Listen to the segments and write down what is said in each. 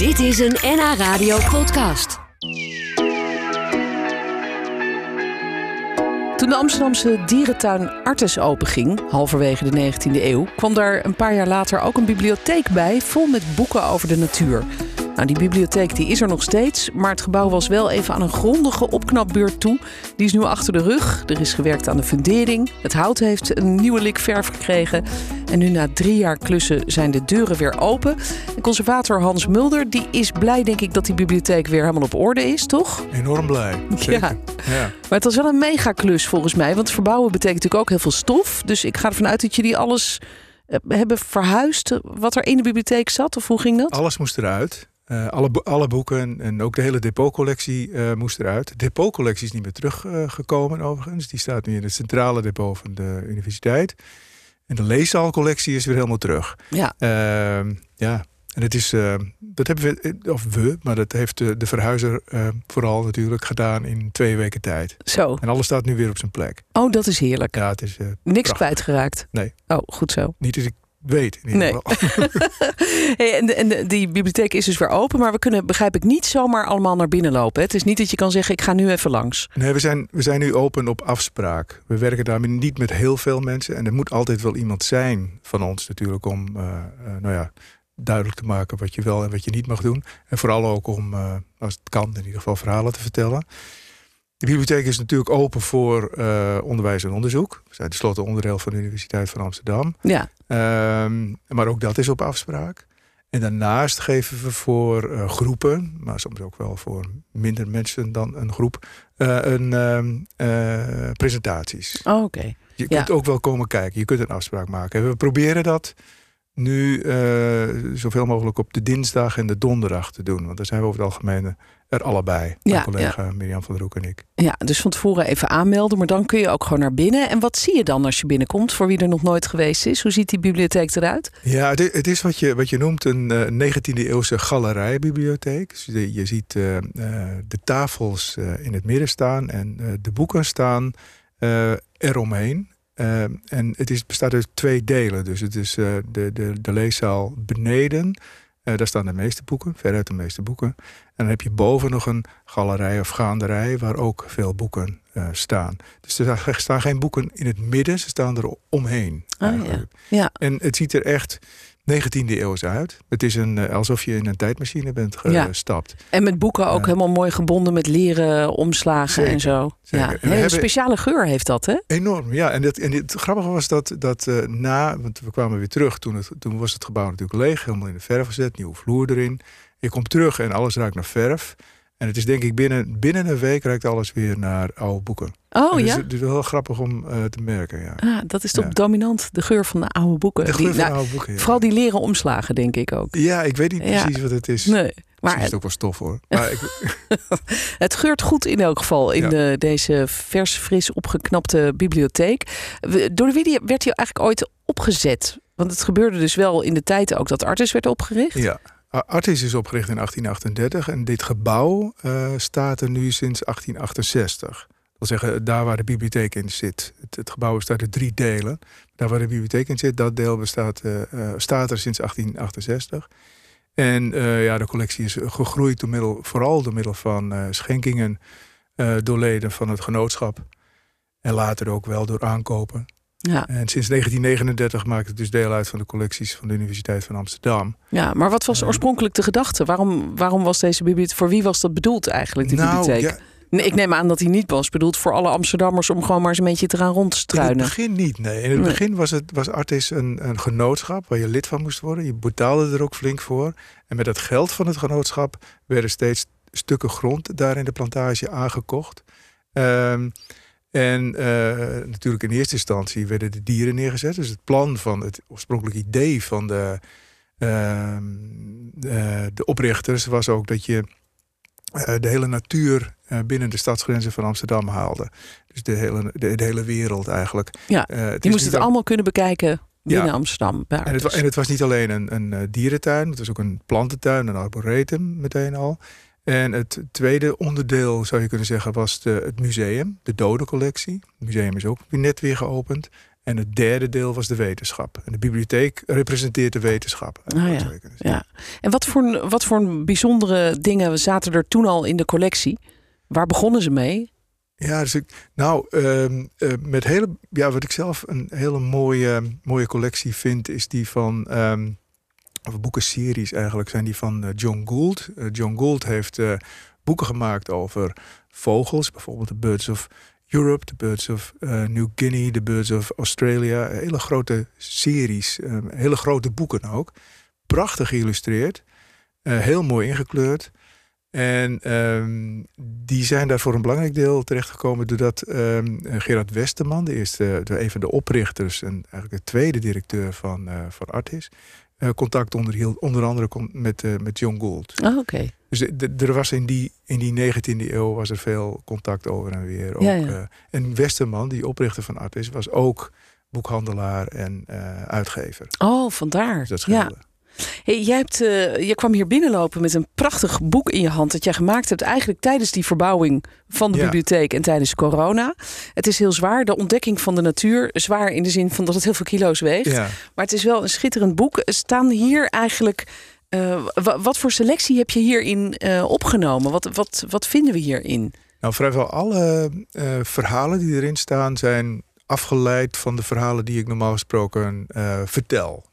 Dit is een NH Radio podcast. Toen de Amsterdamse dierentuin Artes openging, halverwege de 19e eeuw, kwam daar een paar jaar later ook een bibliotheek bij vol met boeken over de natuur. Nou, die bibliotheek die is er nog steeds, maar het gebouw was wel even aan een grondige opknapbeurt toe. Die is nu achter de rug. Er is gewerkt aan de fundering. Het hout heeft een nieuwe lik verf gekregen. En nu na drie jaar klussen zijn de deuren weer open. En conservator Hans Mulder die is blij, denk ik, dat die bibliotheek weer helemaal op orde is, toch? Enorm blij. Zeker. Ja. Ja. Maar het was wel een megaklus volgens mij. Want verbouwen betekent natuurlijk ook heel veel stof. Dus ik ga ervan uit dat jullie alles eh, hebben verhuisd. Wat er in de bibliotheek zat, of hoe ging dat? Alles moest eruit. Eh, alle, alle boeken en ook de hele depotcollectie eh, moest eruit. De depotcollectie is niet meer teruggekomen overigens. Die staat nu in het centrale depot van de universiteit. En de leeszaalcollectie is weer helemaal terug. Ja. Ehm, ja, en het is, eh, dat hebben we, eh, of we, maar dat heeft de, de verhuizer eh, vooral natuurlijk gedaan in twee weken tijd. Zo. En alles staat nu weer op zijn plek. Oh, dat is heerlijk. Ja, het is eh, Niks prachtig. kwijtgeraakt. Nee. Oh, goed zo. niet dat ik weet in ieder Nee. geval. Hey, en de, en die bibliotheek is dus weer open, maar we kunnen, begrijp ik, niet zomaar allemaal naar binnen lopen. hè? Het is niet dat je kan zeggen, ik ga nu even langs. Nee, we zijn, we zijn nu open op afspraak. We werken daar niet met heel veel mensen. En er moet altijd wel iemand zijn van ons natuurlijk om eh, eh, nou ja, duidelijk te maken wat je wel en wat je niet mag doen. En vooral ook om, eh, als het kan, in ieder geval verhalen te vertellen. De bibliotheek is natuurlijk open voor eh, onderwijs en onderzoek. We zijn tenslotte onderdeel van de Universiteit van Amsterdam. Ja, Ehm, maar ook dat is op afspraak. En daarnaast geven we voor eh, groepen, maar soms ook wel voor minder mensen dan een groep, eh, een, ehm, eh, presentaties. oh, oké. Je Ja. kunt ook wel komen kijken, je kunt een afspraak maken. We proberen dat nu eh, zoveel mogelijk op de dinsdag en de donderdag te doen. Want daar zijn we over het algemeen er allebei. Ja, Mijn collega Mirjam van der Hoek en ik. Ja, dus van tevoren even aanmelden, maar dan kun je ook gewoon naar binnen. En wat zie je dan als je binnenkomt, voor wie er nog nooit geweest is? Hoe ziet die bibliotheek eruit? Ja, het is, het is wat, je, wat je noemt een eh, 19e eeuwse galerijbibliotheek. Dus je, je ziet eh, eh, de tafels eh, in het midden staan en eh, de boeken staan eh, eromheen. Eh, en het is, bestaat uit twee delen. Dus het is eh, de, de, de leeszaal beneden. Eh, daar staan de meeste boeken, veruit de meeste boeken. En dan heb je boven nog een galerij of gaanderij waar ook veel boeken staan. Dus er staan geen boeken in het midden, ze staan er omheen. Ah, eigenlijk. Ja, En het ziet er echt 19e eeuws uit. Het is een, eh, alsof je in een tijdmachine bent Ja. gestapt. en met boeken ook Ja. helemaal mooi gebonden met leren omslagen Zeker, en zo. zeker. Ja, En een speciale geur heeft dat, hè? Enorm, ja. En, dat, en het grappige was dat, dat eh, na, want we kwamen weer terug, toen, het, toen was het gebouw natuurlijk leeg, helemaal in de verf gezet, nieuwe vloer erin. Je komt terug en alles ruikt naar verf. En het is denk ik binnen, binnen een week ruikt alles weer naar oude boeken. Oh En ja? Het is wel heel grappig om eh, te merken, ja. Ah, dat is toch Ja. dominant, de geur van de oude boeken. De Die- geur van nou, oude boeken, ja. Vooral die leren omslagen, denk ik ook. Ja, ik weet niet Ja. precies wat het is. Nee, maar is het ook wel stof hoor. Maar ik, Het geurt goed in elk geval in Ja. de, deze vers, fris opgeknapte bibliotheek. Door wie die- werd hij eigenlijk ooit opgezet? Want het gebeurde dus wel in de tijd ook dat Artis werd opgericht. Ja, Artis is opgericht in 1838 en dit gebouw eh, staat er nu sinds 1868. Dat wil zeggen, daar waar de bibliotheek in zit. Het, gebouw bestaat uit drie delen. Daar waar de bibliotheek in zit, dat deel bestaat, eh, eh, staat er sinds 1868. En ja, de collectie is gegroeid door middel, vooral door middel van schenkingen door leden van het genootschap. En later ook wel door aankopen. Ja, En sinds 1939 maakt het dus deel uit van de collecties van de Universiteit van Amsterdam. ja, maar wat was Eh. oorspronkelijk de gedachte? Waarom, waarom was deze bibliotheek, voor wie was dat bedoeld eigenlijk, die nou, bibliotheek? ja, Nee, ik neem aan dat hij niet was bedoeld voor alle Amsterdammers om gewoon maar eens een beetje te gaan in rondstruinen. het begin niet, nee. In het Nee. begin was, het, was Artis een, een genootschap waar je lid van moest worden. Je betaalde er ook flink voor. En met dat geld van het genootschap werden steeds stukken grond daar in de plantage aangekocht. Ehm, en eh, natuurlijk in eerste instantie werden de dieren neergezet. Dus het plan van het oorspronkelijke idee van de, ehm, eh, de oprichters was ook dat je eh, de hele natuur binnen de stadsgrenzen van Amsterdam haalde. Dus de hele, de, de hele wereld eigenlijk. Ja, is moest het al- allemaal kunnen bekijken binnen Ja. Amsterdam. en het, en het was niet alleen een, een dierentuin, het was ook een plantentuin, een arboretum meteen al. En het tweede onderdeel, zou je kunnen zeggen, was de, het museum, de dodencollectie. Het museum is ook net weer geopend. En het derde deel was de wetenschap. En de bibliotheek representeert de wetenschap. Ah, ja. ja. En wat voor, wat voor bijzondere dingen zaten er toen al in de collectie? Waar begonnen ze mee? Ja, dus ik, nou, uh, met hele, ja, wat ik zelf een hele mooie, mooie collectie vind, is die van, um, of boekenseries eigenlijk, zijn die van uh, John Gould. Uh, John Gould heeft boeken gemaakt over vogels, bijvoorbeeld de Birds of Europe, The Birds of New Guinea, The Birds of Australia. Hele grote series, um, hele grote boeken ook. Prachtig geïllustreerd, heel mooi ingekleurd. En um, die zijn daar voor een belangrijk deel terechtgekomen doordat um, Gerard Westerman, de eerste, de, een van de oprichters en eigenlijk de tweede directeur van, uh, van Artis, contact onderhield, onder andere met, uh, met John Gould. Oh, oké. Dus er was in die, in die 19e eeuw was er veel contact over en weer. Ook, ja, ja. Uh, en Westerman, die oprichter van Artis, was ook boekhandelaar en uitgever. Oh, vandaar. Dus dat ja. Hey, jij, hebt, uh, jij kwam hier binnenlopen met een prachtig boek in je hand dat jij gemaakt hebt eigenlijk tijdens die verbouwing van de ja. bibliotheek en tijdens corona. Het is heel zwaar, de ontdekking van de natuur. Zwaar in de zin van dat het heel veel kilo's weegt. Ja. Maar het is wel een schitterend boek. Staan hier eigenlijk. Uh, wat voor selectie heb je hierin uh, opgenomen? Wat, wat, wat vinden we hierin? Nou, vrijwel alle verhalen die erin staan zijn afgeleid van de verhalen die ik normaal gesproken vertel.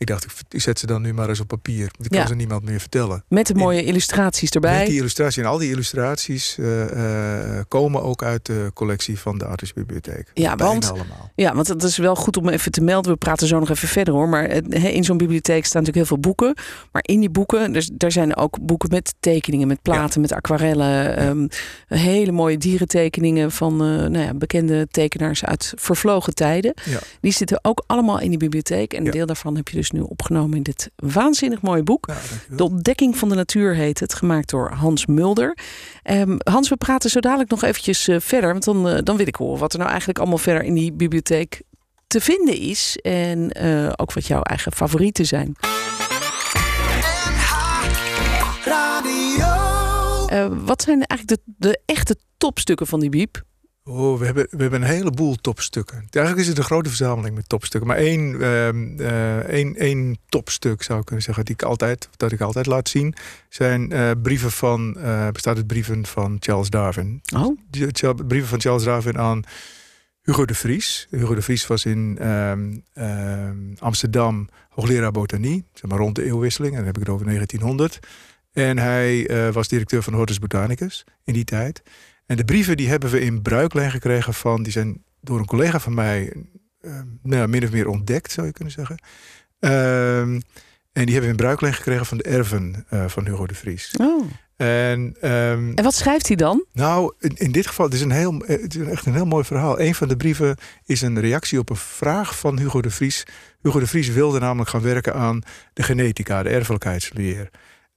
Ik dacht, ik zet ze dan nu maar eens op papier. Ik kan ze niemand meer vertellen. Met de mooie illustraties erbij. Met die illustraties. En al die illustraties uh, uh, komen ook uit de collectie van de Artisbibliotheek. Ja, want, allemaal. Ja, want het is wel goed om even te melden. We praten zo nog even verder hoor. Maar in zo'n bibliotheek staan natuurlijk heel veel boeken. Maar in die boeken, dus, daar zijn ook boeken met tekeningen, met platen, ja. met aquarellen. Um, hele mooie dierentekeningen van uh, nou ja, bekende tekenaars uit vervlogen tijden. Die zitten ook allemaal in die bibliotheek. En een deel daarvan heb je dus nu opgenomen in dit waanzinnig mooie boek. Ja, de ontdekking van de natuur heet het, gemaakt door Hans Mulder. Um, Hans, we praten zo dadelijk nog eventjes uh, verder, want dan, uh, dan wil ik horen wat er nou eigenlijk allemaal verder in die bibliotheek te vinden is. En uh, ook wat jouw eigen favorieten zijn. wat zijn eigenlijk de, de echte topstukken van die biep? Oh, we hebben, we hebben een heleboel topstukken. Eigenlijk is het een grote verzameling met topstukken. Maar één, uh, uh, één, één topstuk zou ik kunnen zeggen, die ik altijd, dat ik altijd laat zien, zijn uh, brieven van, bestaat uit brieven van Charles Darwin. Oh. Brieven van Charles Darwin aan Hugo de Vries. Hugo de Vries was in Amsterdam hoogleraar botanie, zeg maar rond de eeuwwisseling, en dan heb ik het over 1900. En hij was directeur van Hortus Botanicus in die tijd. En de brieven die hebben we in bruikleen gekregen van, die zijn door een collega van mij uh, nou, min of meer ontdekt, zou je kunnen zeggen. Uh, en die hebben we in bruikleen gekregen van de erven uh, van Hugo de Vries. Oh. En, um, en wat schrijft hij dan? Nou, in, in, dit geval, het is, een heel, het is echt een heel mooi verhaal. Een van de brieven is een reactie op een vraag van Hugo de Vries. Hugo de Vries wilde namelijk gaan werken aan de genetica, de erfelijkheidsleer.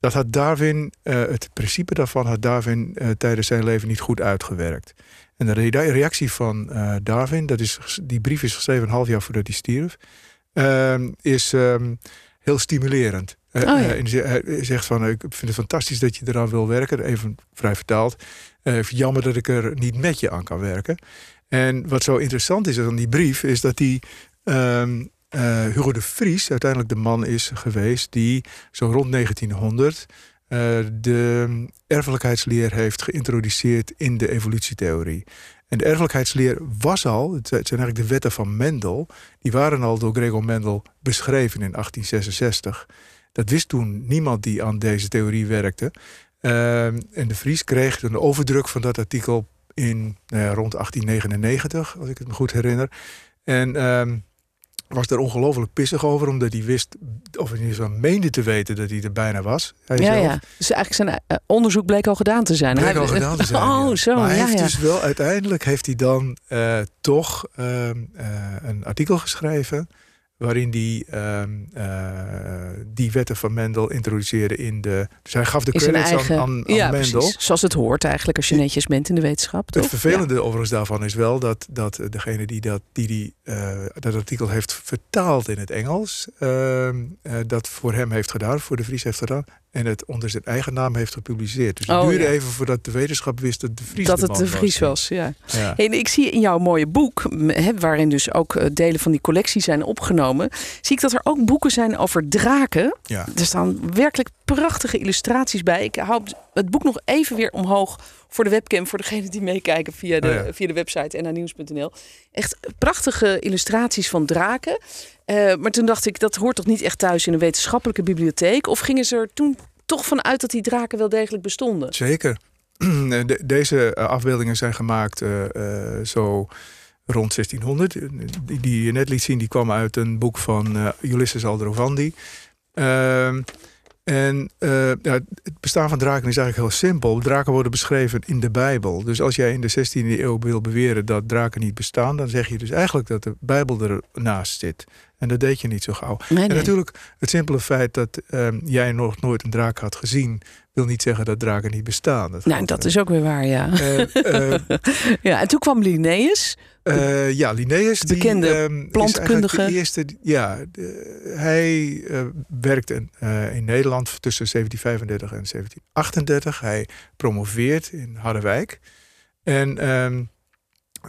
Dat had Darwin, uh, het principe daarvan had Darwin uh, tijdens zijn leven niet goed uitgewerkt. En de re reactie van uh, Darwin, dat is, die brief is geschreven een half jaar voordat hij stierf, is um, heel stimulerend. Oh, ja. hij zegt van, ik vind het fantastisch dat je eraan wil werken, even vrij vertaald. jammer dat ik er niet met je aan kan werken. En wat zo interessant is aan die brief, is dat hij um, uh, Hugo de Vries uiteindelijk de man is geweest die zo rond 1900 uh, de erfelijkheidsleer heeft geïntroduceerd in de evolutietheorie. En de erfelijkheidsleer was al, het zijn eigenlijk de wetten van Mendel, die waren al door Gregor Mendel beschreven in 1866. Dat wist toen niemand die aan deze theorie werkte. Uh, en de Vries kreeg een overdruk van dat artikel in uh, rond 1899, als ik het me goed herinner. En ehm, was er ongelooflijk pissig over, omdat hij wist, of in ieder geval meende te weten dat hij er bijna was. ja, zelf. ja. Dus eigenlijk zijn uh, onderzoek bleek al gedaan te zijn. Bleek hij, al gedaan te zijn. Oh, ja. zo. Maar hij ja, heeft ja. dus wel uiteindelijk heeft hij dan uh, toch uh, een artikel geschreven waarin die uh, uh, die wetten van Mendel introduceerde in de. Dus hij gaf de credits eigen, aan, aan, aan ja, Mendel. Precies. Zoals het hoort eigenlijk als je netjes bent in de wetenschap. Het toch? vervelende ja. overigens daarvan is wel dat, dat degene die dat, die, die, uh, dat artikel heeft vertaald in het Engels, uh, dat voor hem heeft gedaan, voor de Vries heeft gedaan, en het onder zijn eigen naam heeft gepubliceerd. Dus Oh, het duurde ja. even voordat de wetenschap wist dat de Vries dat de het de Vries was, ja. Ja. Hey, en ik zie in jouw mooie boek, waarin dus ook eh, delen van die collectie zijn opgenomen, zie ik dat er ook boeken zijn over draken. Ja. Er staan werkelijk prachtige illustraties bij. Ik hou het boek nog even weer omhoog voor de webcam, voor degenen die meekijken via de, Oh ja. via de website nhnieuws.nl. Echt prachtige illustraties van draken. Eh, maar toen dacht ik, dat hoort toch niet echt thuis in een wetenschappelijke bibliotheek? Of gingen ze er toen toch vanuit dat die draken wel degelijk bestonden? Zeker. De- deze eh, afbeeldingen zijn gemaakt eh, zo rond 1600. Die, die je net liet zien, die kwam uit een boek van Ulysses Aldrovandi. En eh, ja, het bestaan van draken is eigenlijk heel simpel. Draken worden beschreven in de Bijbel. Dus als jij in de 16e eeuw wil beweren dat draken niet bestaan, dan zeg je dus eigenlijk dat de Bijbel ernaast zit. En dat deed je niet zo gauw. Nee, En natuurlijk, het simpele feit dat ehm, jij nog nooit een draak had gezien, wil niet zeggen dat draken niet bestaan. Dat Nou, dat eh. is ook weer waar, ja. Eh, eh, ja en toen kwam Linnaeus. ja, Linnaeus, die, Bekende ehm, is eigenlijk plantkundige. De eerste, die- ja, de- hij werkte eh, in Nederland tussen 1735 en 1738. Hij promoveert in Harderwijk. En ehm,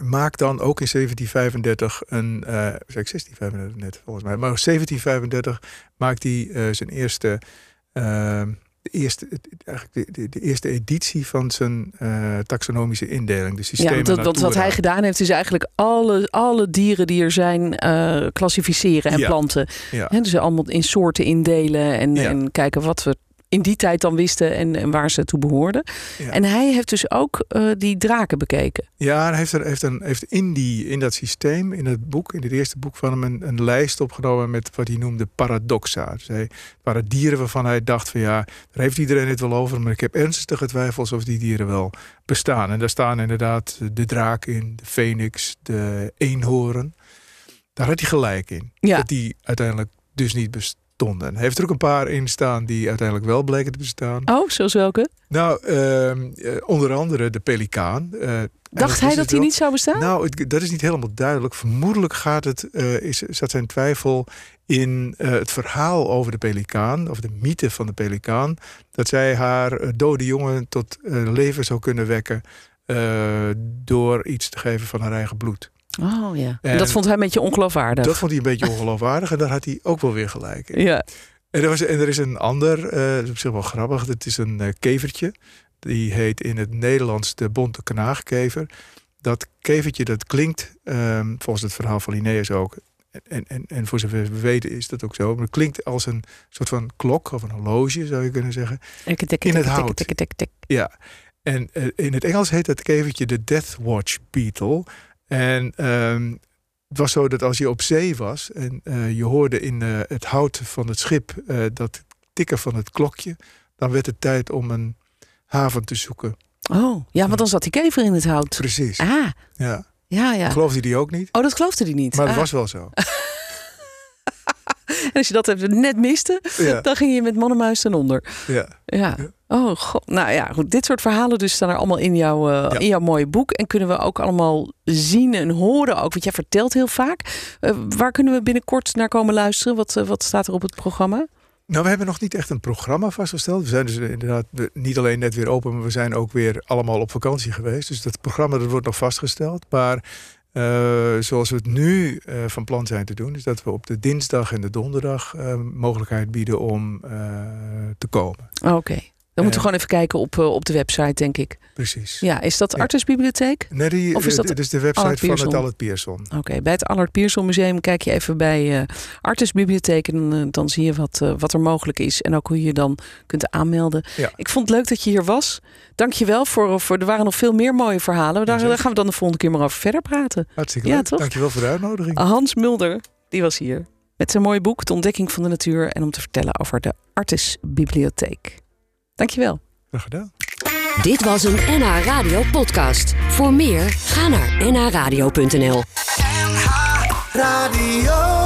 maakt dan ook in 1735 een, eh zeg ik 1635 net volgens mij, maar 1735 maakt hij zijn eerste, ehm, de eerste, eigenlijk de, de, de eerste editie van zijn eh, taxonomische indeling, de Ja, systemen want dat, wat, hij gedaan heeft, is eigenlijk alle, alle dieren die er zijn eh, klassificeren en Ja. planten. Ja. Hè, dus allemaal in soorten indelen en, Ja. en kijken wat we in die tijd dan wisten en, en waar ze toe behoorden. Ja. En hij heeft dus ook eh, die draken bekeken. Ja, hij heeft, er, heeft, een, heeft in, die, in dat systeem, in het boek, in het eerste boek van hem, een, een lijst opgenomen met wat hij noemde paradoxa. Dus hij, het waren dieren waarvan hij dacht van ja, daar heeft iedereen het wel over, maar ik heb ernstige twijfels of die dieren wel bestaan. En daar staan inderdaad de draak in, de phoenix, de eenhoorn. Daar had hij gelijk in. Ja. Dat die uiteindelijk dus niet bestonden. Hij heeft er ook een paar in staan die uiteindelijk wel bleken te bestaan. Oh, zoals welke? Nou, ehm, eh, onder andere de pelikaan. Eh, Dacht hij is dat hij niet zou bestaan? nou, het- dat is niet helemaal duidelijk. Vermoedelijk gaat het, eh, is, zat zijn twijfel in het verhaal over de pelikaan, of de mythe van de pelikaan. Dat zij haar dode jongen tot leven zou kunnen wekken door iets te geven van haar eigen bloed. Oh ja. En dat vond hij een beetje ongeloofwaardig. Dat vond hij een beetje ongeloofwaardig en daar had hij ook wel weer gelijk in. Ja. En er, was, en er is een ander, is op zich wel grappig, dat is een eh, kevertje. Die heet in het Nederlands de bonte knaagkever. Dat kevertje, dat klinkt, ehm, volgens het verhaal van Linnaeus ook, en, en, en voor zover we weten is dat ook zo, maar het klinkt als een soort van klok of een horloge, zou je kunnen zeggen. In het tik, hout. Ja, en eh, in het Engels heet dat kevertje de Death Watch Beetle. En ehm, het was zo dat als je op zee was en eh, je hoorde in eh, het hout van het schip eh, dat tikken van het klokje, dan werd het tijd om een haven te zoeken. Oh, ja, want dan zat die kever in het hout. Precies. Ah, Ja. ja, ja. Geloofde die ook niet, Oh, dat geloofde hij niet. maar het Ah. was wel zo. En als je dat net miste, Ja, dan ging je met mannenmuis ten onder. ja. Ja. Ja. Oh god. Nou ja, goed. Dit soort verhalen dus staan er allemaal in, jouw eh, Ja. in jouw mooie boek. En kunnen we ook allemaal zien en horen ook. Want jij vertelt heel vaak. Eh, waar kunnen we binnenkort naar komen luisteren? Wat, eh, wat staat er op het programma? Nou, we hebben nog niet echt een programma vastgesteld. We zijn dus inderdaad niet alleen net weer open, maar we zijn ook weer allemaal op vakantie geweest. Dus dat programma dat wordt nog vastgesteld. Maar zoals we het nu van plan zijn te doen, is dat we op de dinsdag en de donderdag mogelijkheid bieden om te komen. Oké. Dan moeten we Eh. gewoon even kijken op, eh, op de website, denk ik. Precies. Ja, is dat Ja. Artesbibliotheek? Nee, die, Of is dat dit is de website Allard van het? Allard Pierson. Oké, bij het Allard Pierson Museum kijk je even bij eh Artesbibliotheek. En eh, dan zie je wat, eh, wat er mogelijk is. En ook hoe je je dan kunt aanmelden. Ja. Ik vond het leuk dat je hier was. Dank je wel voor, voor. Er waren nog veel meer mooie verhalen. Daar, gaan we dan de volgende keer maar over verder praten. Hartstikke Ja, leuk. toch? Dankjewel voor de uitnodiging. Hans Mulder, die was hier. Met zijn mooie boek, De Ontdekking van de Natuur. En om te vertellen over de Artesbibliotheek. Dankjewel. Graag gedaan. Dit was een NH Radio podcast. Voor meer, ga naar nhradio.nl. Radio.